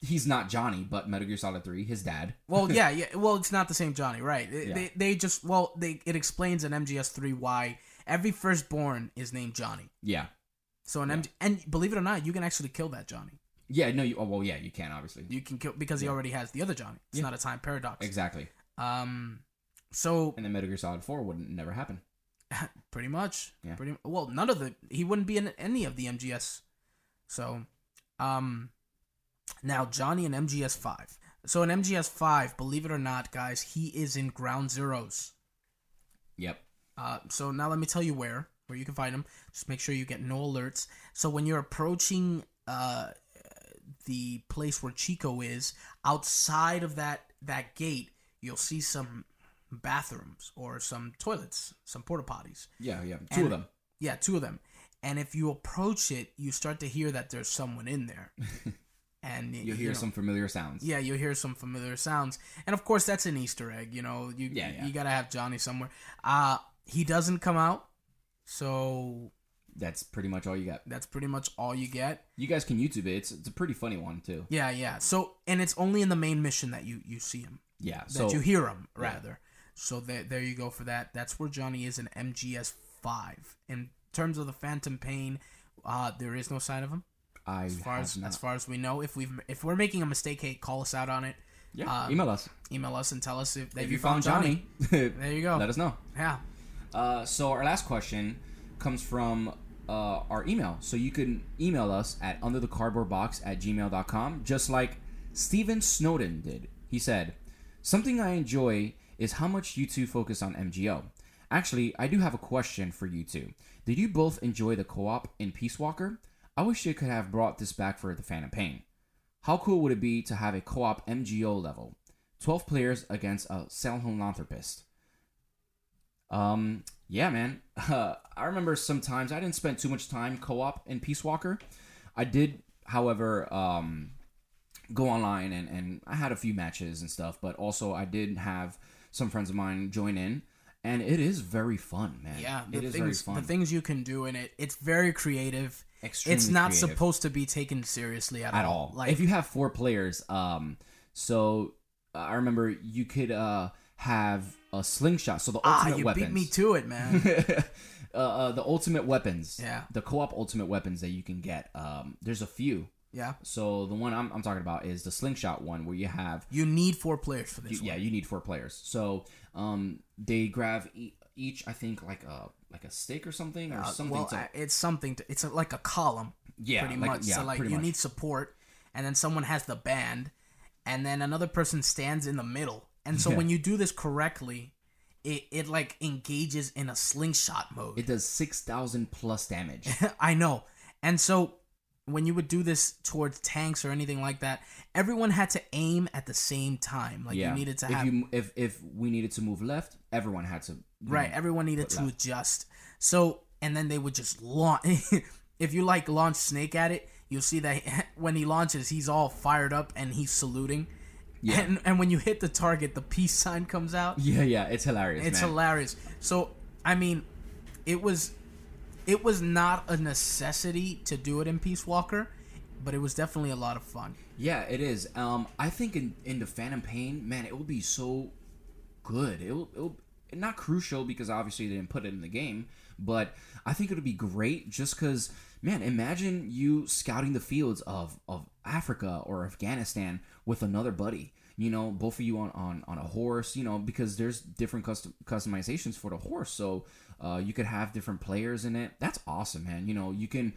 he's not Johnny, but Metal Gear Solid 3, his dad. Well, yeah, yeah. Well, it's not the same Johnny, right? They, Yeah. they, they just well, they it explains in MGS three why every firstborn is named Johnny. Yeah. So an MG, and believe it or not, you can actually kill that Johnny. Yeah, no, you, oh, well, yeah, you can obviously. You can kill because he already has the other Johnny. It's not a time paradox. Exactly. Um, so And then Metal Gear Solid 4 wouldn't never happen. pretty much, Yeah. pretty well. None of the he wouldn't be in any of the MGS. So, um, now Johnny and MGS five. So in MGS five, believe it or not, guys, he is in Ground Zeroes. Yep. Uh, so now let me tell you where where you can find him. Just make sure you get no alerts. So when you're approaching uh, the place where Chico is, outside of that that gate, you'll see some bathrooms or some toilets, some porta potties. Yeah, yeah. Two And- of them. Yeah, two of them. And if you approach it, you start to hear that there's someone in there. And you'll hear some familiar sounds. yeah, you'll hear some familiar sounds, and of course that's an Easter egg. You know, you Yeah, yeah. you gotta have Johnny somewhere. Uh he doesn't come out, so That's pretty much all you got. that's pretty much all you get. You guys can YouTube it. It's, it's a pretty funny one, too. Yeah, yeah. So and it's only in the main mission that you you see him, Yeah. that So, you hear him rather. So there there you go for that. That's where Johnny is in MGS five. In terms of the Phantom Pain, uh, there is no sign of him. I As far as not. as far as we know, if we've if we're making a mistake, hey, call us out on it. yeah, um, email us. Email us and tell us if, If you found Johnny, There you go. let us know. Yeah. Uh, so our last question comes from uh, our email. So you can email us at underthecardboardbox at gmail.com, just like Steven Snowden did. He said, Something I enjoy is how much you two focus on MGO. Actually, I do have a question for you two. Did you both enjoy the co op in Peace Walker? I wish they could have brought this back for the Phantom Pain. How cool would it be to have a co op MGO level? 12 players against a Sahelanthropus. Um, yeah, man. Uh, I remember sometimes I didn't spend too much time co-op in Peace Walker. I did, however, um, go online and, and I had a few matches and stuff, but also I did have some friends of mine join in, and it is very fun, man. Yeah, it is things very fun. the things you can do in it, it's very creative. Extremely it's not creative. supposed to be taken seriously at, at all. Like if you have four players, um, so uh, I remember you could uh have a slingshot. So the ah, ultimate you weapons. beat me to it, man. uh, uh, the ultimate weapons. Yeah. The co-op ultimate weapons that you can get. Um, there's a few. yeah, So the one I'm, I'm talking about is the slingshot one, where you have you need four players for this. yeah, one. you need four players. So um, they grab e- each, I think, like a like a stick or something or Uh, something. well, to, it's something. To, it's a, like a column. Yeah, pretty like- much. yeah, so like you much. need support, and then someone has the band, and then another person stands in the middle. And so Yeah. when you do this correctly, it it like engages in a slingshot mode. it does six thousand plus damage. I know. And so when you would do this towards tanks or anything like that, everyone had to aim at the same time. Like yeah. you needed to if have you if if we needed to move left, everyone had to. right. know, Everyone needed to left. adjust. So and then they would just launch. if you like launch Snake at it, you'll see that when he launches, he's all fired up and he's saluting. Yeah. And and when you hit the target, the peace sign comes out. Yeah, yeah, it's hilarious. It's man. hilarious. So I mean, it was it was not a necessity to do it in Peace Walker, but it was definitely a lot of fun. Yeah, it is. Um, I think in in the Phantom Pain, man, it will be so good. It will, it will not crucial because obviously they didn't put it in the game, but I think it would be great just because, man, imagine you scouting the fields of of Africa or Afghanistan with another buddy. You know, both of you on on, on a horse. You know, because there's different custom customizations for the horse, so. Uh, you could have different players in it. That's awesome, man. You know, you can.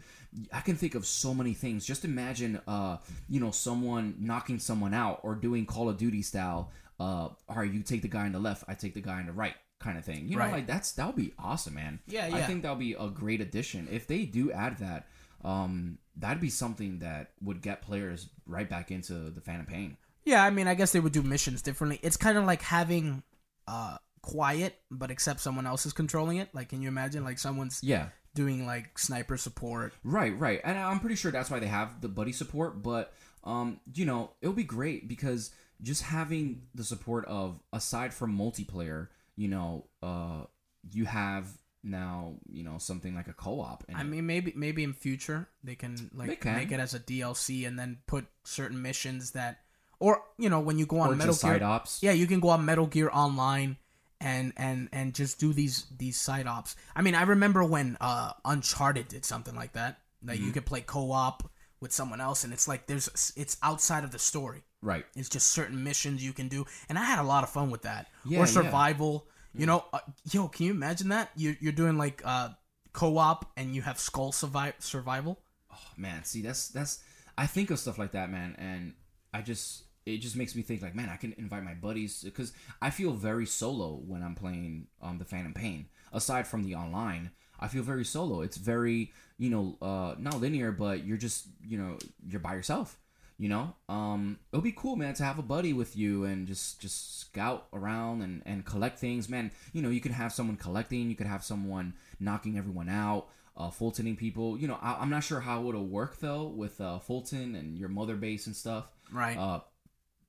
I can think of so many things. Just imagine, uh, you know, someone knocking someone out or doing Call of Duty style. Uh, all right, you take the guy on the left, I take the guy on the right, kind of thing. You know, Right. like that's that'll be awesome, man. Yeah, yeah. I think that'll be a great addition if they do add that. Um, that'd be something that would get players right back into the Phantom Pain. Yeah, I mean, I guess they would do missions differently. It's kind of like having uh quiet, but except someone else is controlling it. Like, can you imagine like someone's Yeah. doing like sniper support? Right, right. And I'm pretty sure that's why they have the buddy support, but um, you know, it'll be great because just having the support of aside from multiplayer, you know, uh you have now, you know, something like a co-op and I mean, maybe maybe in future they can like They can. make it as a DLC and then put certain missions that, or you know, when you go on or Metal Gear, side ops. yeah, you can go on Metal Gear Online and and and just do these these side ops. I mean, I remember when uh Uncharted did something like that. That Mm-hmm. you could play co-op with someone else, and it's like there's it's outside of the story. Right. It's just certain missions you can do, and I had a lot of fun with that. Yeah, or yeah. survival. You know, uh, yo, can you imagine that? You you're doing like uh, co-op, and you have skull survi- survival. Oh man see that's that's i think of stuff like that man and i just it just makes me think like man i can invite my buddies because i feel very solo when i'm playing um the phantom pain aside from the online i feel very solo it's very you know uh not linear but you're just you know you're by yourself you know um it'll be cool man to have a buddy with you and just just scout around and and collect things man you know you could have someone collecting you could have someone knocking everyone out uh, Fultoning people. You know, I, I'm not sure how it'll work though with uh, Fulton and your mother base and stuff. Right. Uh,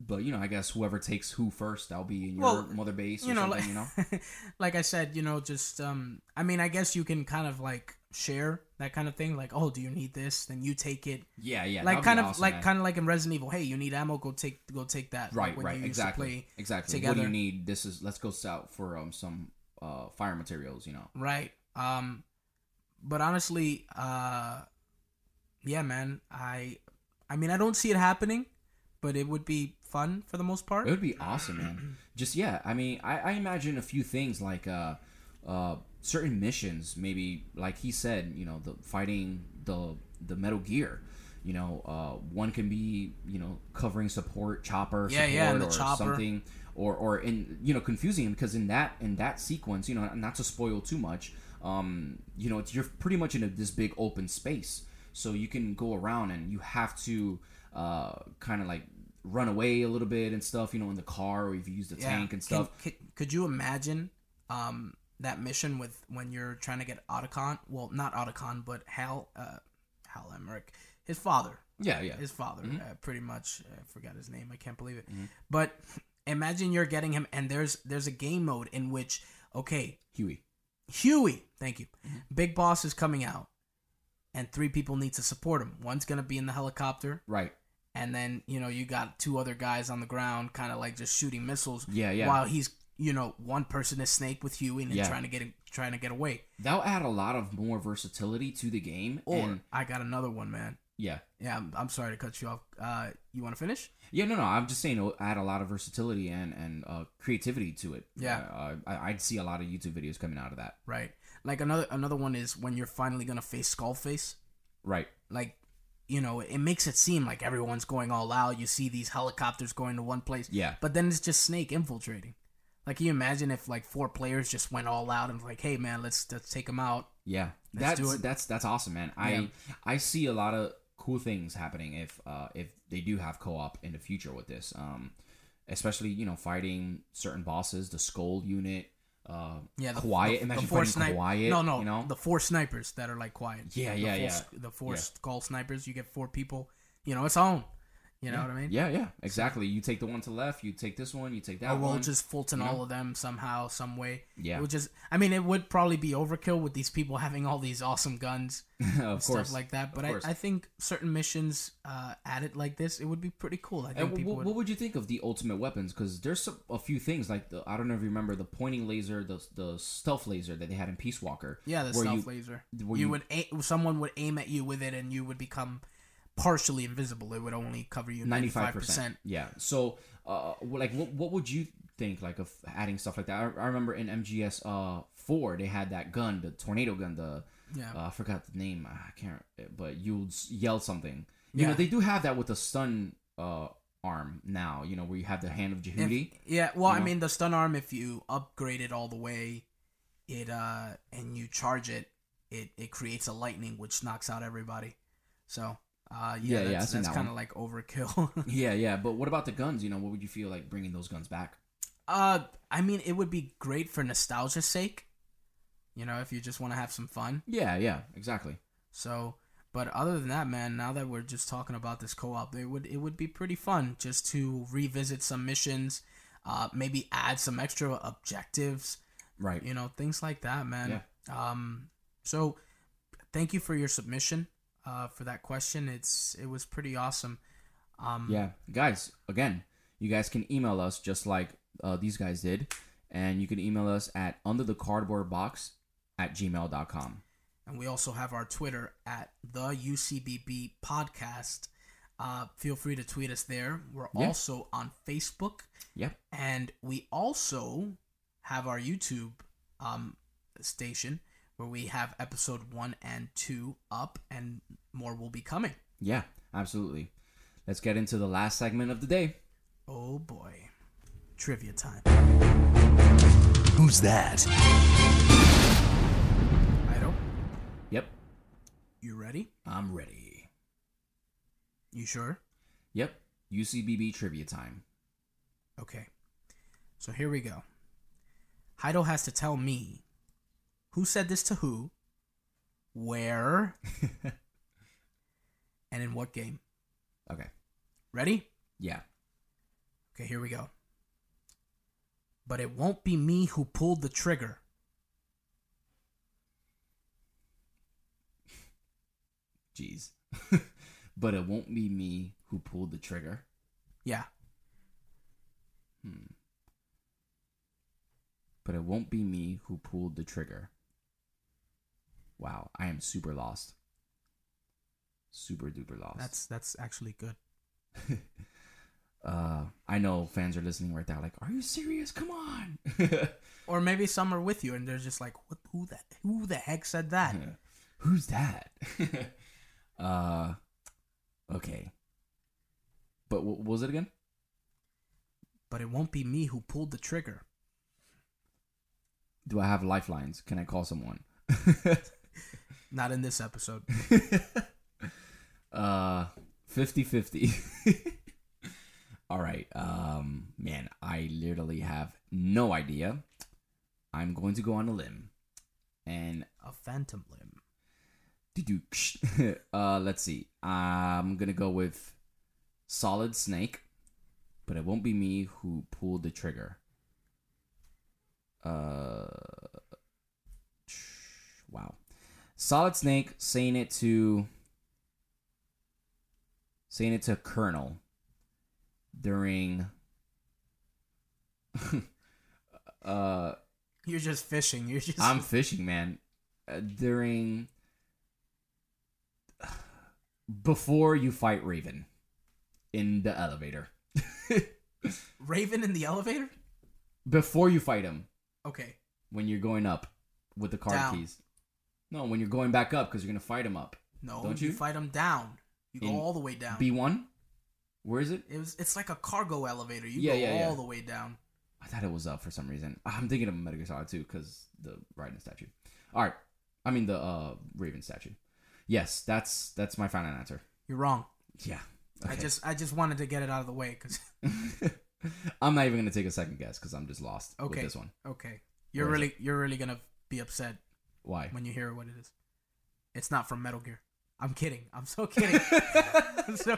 but you know, I guess whoever takes who first, that'll be in your Well, mother base or you know, something. like, you know, like I said, you know, just um, I mean, I guess you can kind of like share that kind of thing. Like, oh, do you need this? Then you take it. yeah, yeah, like kind of awesome, like man. kind of like in Resident Evil. Hey, you need ammo? Go take go take that. right, like right, exactly, exactly. together. What do you need? This is let's go out for um some uh fire materials. You know, Right. Um but honestly, uh yeah, man, I I mean, I don't see it happening, but it would be fun for the most part. It would be awesome, man. Just yeah, I mean, I, I imagine a few things like uh, uh, certain missions, maybe like he said, you know, the fighting the the Metal Gear. You know, uh, one can be you know covering support chopper, Yeah, support, yeah, and the or chopper. something, or or in you know confusing him because in that in that sequence, you know, not to spoil too much, um, you know, it's, you're pretty much in a, this big open space, so you can go around and you have to uh, kind of like run away a little bit and stuff, you know, in the car or if you use the Yeah. tank and Can- stuff. Could, you imagine um that mission with when you're trying to get Otacon? Well, not Otacon, but Hal uh Hal Emmerich, his father. yeah, yeah. his father, uh, pretty much. I forgot his name. I can't believe it. Mm-hmm. But imagine you're getting him, and there's there's a game mode in which okay, Huey. Huey, thank you, Mm-hmm. Big Boss is coming out, and three people need to support him. One's gonna be in the helicopter, Right. And then you know you got two other guys on the ground, kind of like just shooting missiles. Yeah, yeah. While he's you know one person is Snake with Huey and Yeah. trying to get him, trying to get away. That'll add a lot of more versatility to the game. Or and I got another one, man. yeah. Yeah, I'm, I'm sorry to cut you off. Uh, you want to finish? Yeah, no, no. I'm just saying it'll add a lot of versatility and and uh, creativity to it. Yeah. Uh, I, I'd see a lot of YouTube videos coming out of that. Right. Like another another one is when you're finally gonna face Skullface. Right. Like, you know, it makes it seem like everyone's going all out. You see these helicopters going to one place. Yeah. But then it's just Snake infiltrating. Like, can you imagine if like four players just went all out and like, hey man, let's let's take them out. Yeah, Let's that's that's that's awesome, man. I Yeah. I see a lot of cool things happening if uh if they do have co-op in the future with this. Um, especially you know fighting certain bosses, the Skull unit. Uh, Yeah, the quiet. The, Imagine the four snipe- quiet. No, no, you know. the four snipers that are like quiet. Yeah, The yeah, four yeah. s- The four Yeah. skull snipers. You get four people. You know, it's on. You know what I mean? yeah, yeah, exactly. You take the one to the left, you take this one, you take that one. Or we'll one. just Fulton you know? all of them somehow, some way. Yeah. It would just, I mean, it would probably be overkill with these people having all these awesome guns of and course, stuff like that. But I. I think certain missions uh, added like this, it would be pretty cool. I think And people what, would. what would you think of the ultimate weapons? Because there's some, a few things like the I don't know if you remember the pointing laser, the the stealth laser that they had in Peace Walker. yeah, the stealth you- laser. You, you- would aim, someone would aim at you with it, and you would become partially invisible. It would only cover you ninety five percent. Yeah. So, uh, like, what what would you think like of adding stuff like that? I, I remember in MGS uh four they had that gun, the tornado gun. The Yeah. uh, I forgot the name. I can't. But you yell something. You know Yeah. they do have that with the stun uh arm now. You know where you have the hand of If- Jehuty. yeah, well, I know? mean, the stun arm, if you upgrade it all the way, it uh, and you charge it, it it creates a lightning which knocks out everybody. So, uh, Yeah, yeah, yeah, that's, seen that's that kind of like overkill. yeah, yeah. But what about the guns? You know, what would you feel like bringing those guns back? uh, I mean, it would be great for nostalgia's sake. You know, if you just want to have some fun. Yeah, yeah, exactly. So, but other than that, man, now that we're just talking about this co-op, it would it would be pretty fun just to revisit some missions, uh, maybe add some extra objectives, Right. you know, things like that, man. Um, so thank you for your submission, uh, for that question. It's it was pretty awesome. Um, Yeah, guys. Again, you guys can email us just like uh, these guys did, and you can email us at under the cardboard box at gmail.com. and we also have our Twitter at the UCBB podcast. Uh, feel free to tweet us there. We're Yeah. also on Facebook, Yep. and we also have our YouTube um, station where we have episode one and two up, and more will be coming. Yeah, absolutely. Let's get into the last segment of the day. Oh boy, trivia time. Who's that? Ido, Yep. you ready? I'm ready. You sure? Yep. UCBB trivia time. Okay. So here we go. Jairo has to tell me who said this to who, where, and in what game. Okay. Ready? Yeah. Okay, here we go. But it won't be me who pulled the trigger. Jeez. but it won't be me who pulled the trigger. Yeah. Hmm. But it won't be me who pulled the trigger. Wow, I am super lost. Super duper lost. That's that's actually good. uh I know fans are listening right now like, "Are you serious? Come on." Or maybe some are with you and they're just like, "What who the who the heck said that?" Who's that? uh okay. But what was it again? But it won't be me who pulled the trigger. Do I have lifelines? Can I call someone? Not in this episode. Uh 50-50. All right. Um man, I literally have no idea. I'm going to go on a limb. And A phantom limb. uh let's see. I'm going to go with Solid Snake, but it won't be me who pulled the trigger. Uh wow. Solid Snake saying it to saying it to Colonel during uh You're just fishing. You're just I'm fishing, man. Uh, during before you fight Raven in the elevator. Raven in the elevator? Before you fight him, Okay. when you're going up with the card Down. keys. No, when you're going back up because you're gonna fight him up. No, Don't you? you? fight him down. You go all the way down. B one. Where is it? it was it's like a cargo elevator. You Yeah, go yeah, yeah. all the way down. I thought it was up for some reason. I'm thinking of Metal Gear Solid 2 because the Raiden statue. All right, I mean the uh, Raven statue. Yes, that's that's my final answer. You're wrong. Yeah. I just I just wanted to get it out of the way cuz I'm not even gonna take a second guess because I'm just lost Okay. with this one. okay. You're Where really you're really going to be upset Why? when you hear what it is. It's not from Metal Gear. I'm kidding. I'm so kidding. I'm so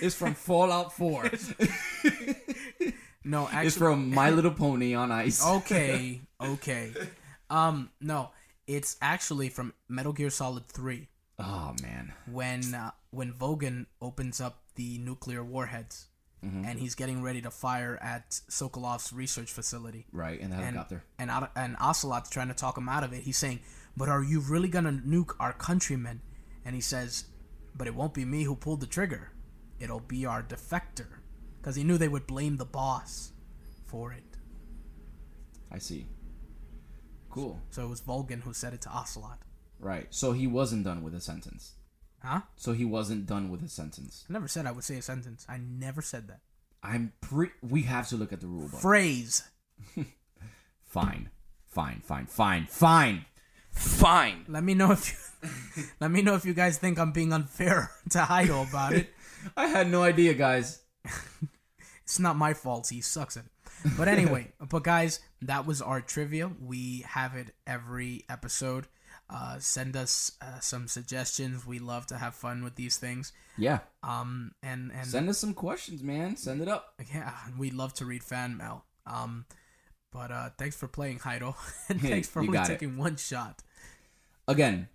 It's from Fallout 4. No, actually it's from My Little Pony on Ice. Okay, okay. Um no, it's actually from Metal Gear Solid 3 Oh man. when uh, when Volgin opens up the nuclear warheads Mm-hmm. and he's getting ready to fire at Sokolov's research facility. Right in the And helicopter. and Ot- and Ocelot's trying to talk him out of it. He's saying, "But are you really gonna nuke our countrymen?" And he says, "But it won't be me who pulled the trigger. It'll be our defector." Because he knew they would blame the boss for it. I see. Cool. So it was Volgin who said it to Ocelot. Right. So he wasn't done with the sentence. Huh? So he wasn't done with his sentence. I never said I would say a sentence. I never said that. I'm pre. We have to look at the rule book. Phrase. Fine. Fine. Fine. Fine. Fine. Fine. Let me know if you let me know if you guys think I'm being unfair to Jairo about it. I had no idea, guys. It's not my fault. He sucks at it. But anyway, but guys, that was our trivia. We have it every episode. Uh, send us uh, some suggestions. We love to have fun with these things. Yeah. Um, and and Send us some questions, man. Send it up. yeah, we love to read fan mail. Um, but uh, thanks for playing Jairo, and Hey, thanks for only got it. taking one shot. Again,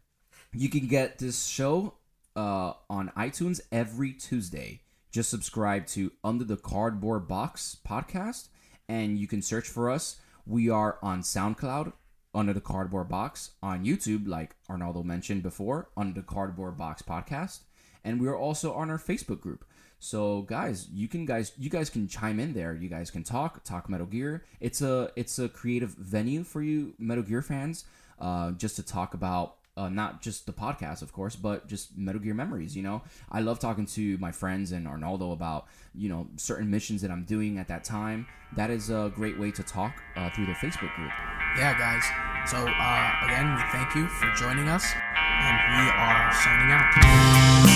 you can get this show uh, on iTunes every Tuesday. Just subscribe to Under the Cardboard Box podcast, and you can search for us. We are on SoundCloud, Under the Cardboard Box on YouTube, like Arnaldo mentioned before, Under the Cardboard Box podcast, and we are also on our Facebook group. So guys, you can guys you guys can chime in there. You guys can talk talk Metal Gear. It's a it's a creative venue for you Metal Gear fans, uh, just to talk about uh, not just the podcast, of course, but just Metal Gear memories. You know, I love talking to my friends and Arnaldo about you know certain missions that I'm doing at that time. That is a great way to talk uh, through the Facebook group. Yeah, guys. So uh, again, we thank you for joining us, and we are signing out.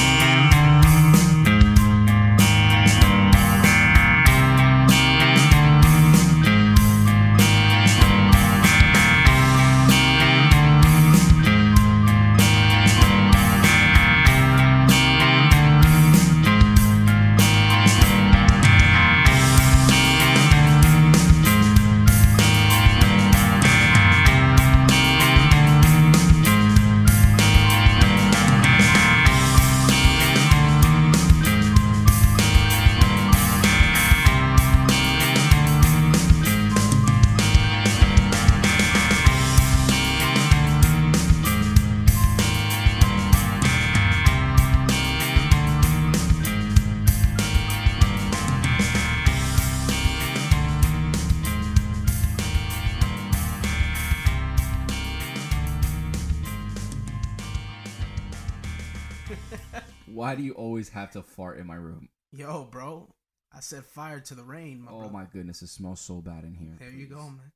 Why do you always have to fart in my room? Yo, bro, I said fire to the rain, my Oh brother. my goodness, it smells so bad in here. There you go, man.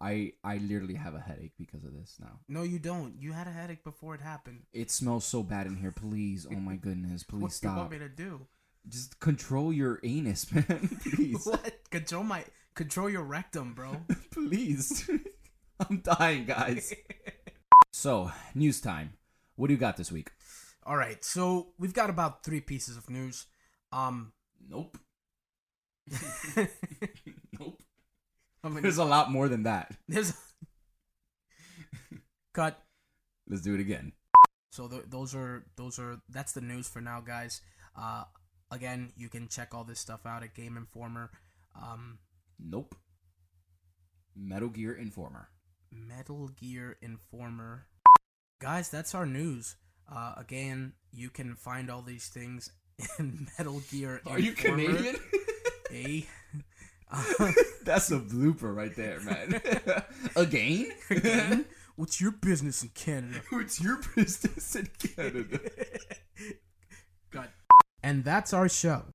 I I literally have a headache because of this now. No, you don't. You had a headache before it happened. It smells so bad in here. Please, oh my goodness, please stop. what do you want stop. me to do? Just control your anus, man. Please, What? Control my control your rectum, bro. please. I'm dying, guys. So, news time. What do you got this week? All right, so we've got about three pieces of news. Um, Nope. Nope. I mean, There's a lot more than that. there's cut. Let's do it again. So th- those are those are that's the news for now, guys. Uh, again, you can check all this stuff out at Game Informer. Um, Nope. Metal Gear Informer. Metal Gear Informer. Guys, that's our news. Uh, again, you can find all these things in Metal Gear Are you. Canadian? A. That's a blooper right there, man. Again? Again? What's your business in Canada? What's your business in Canada? Cut. And that's our show.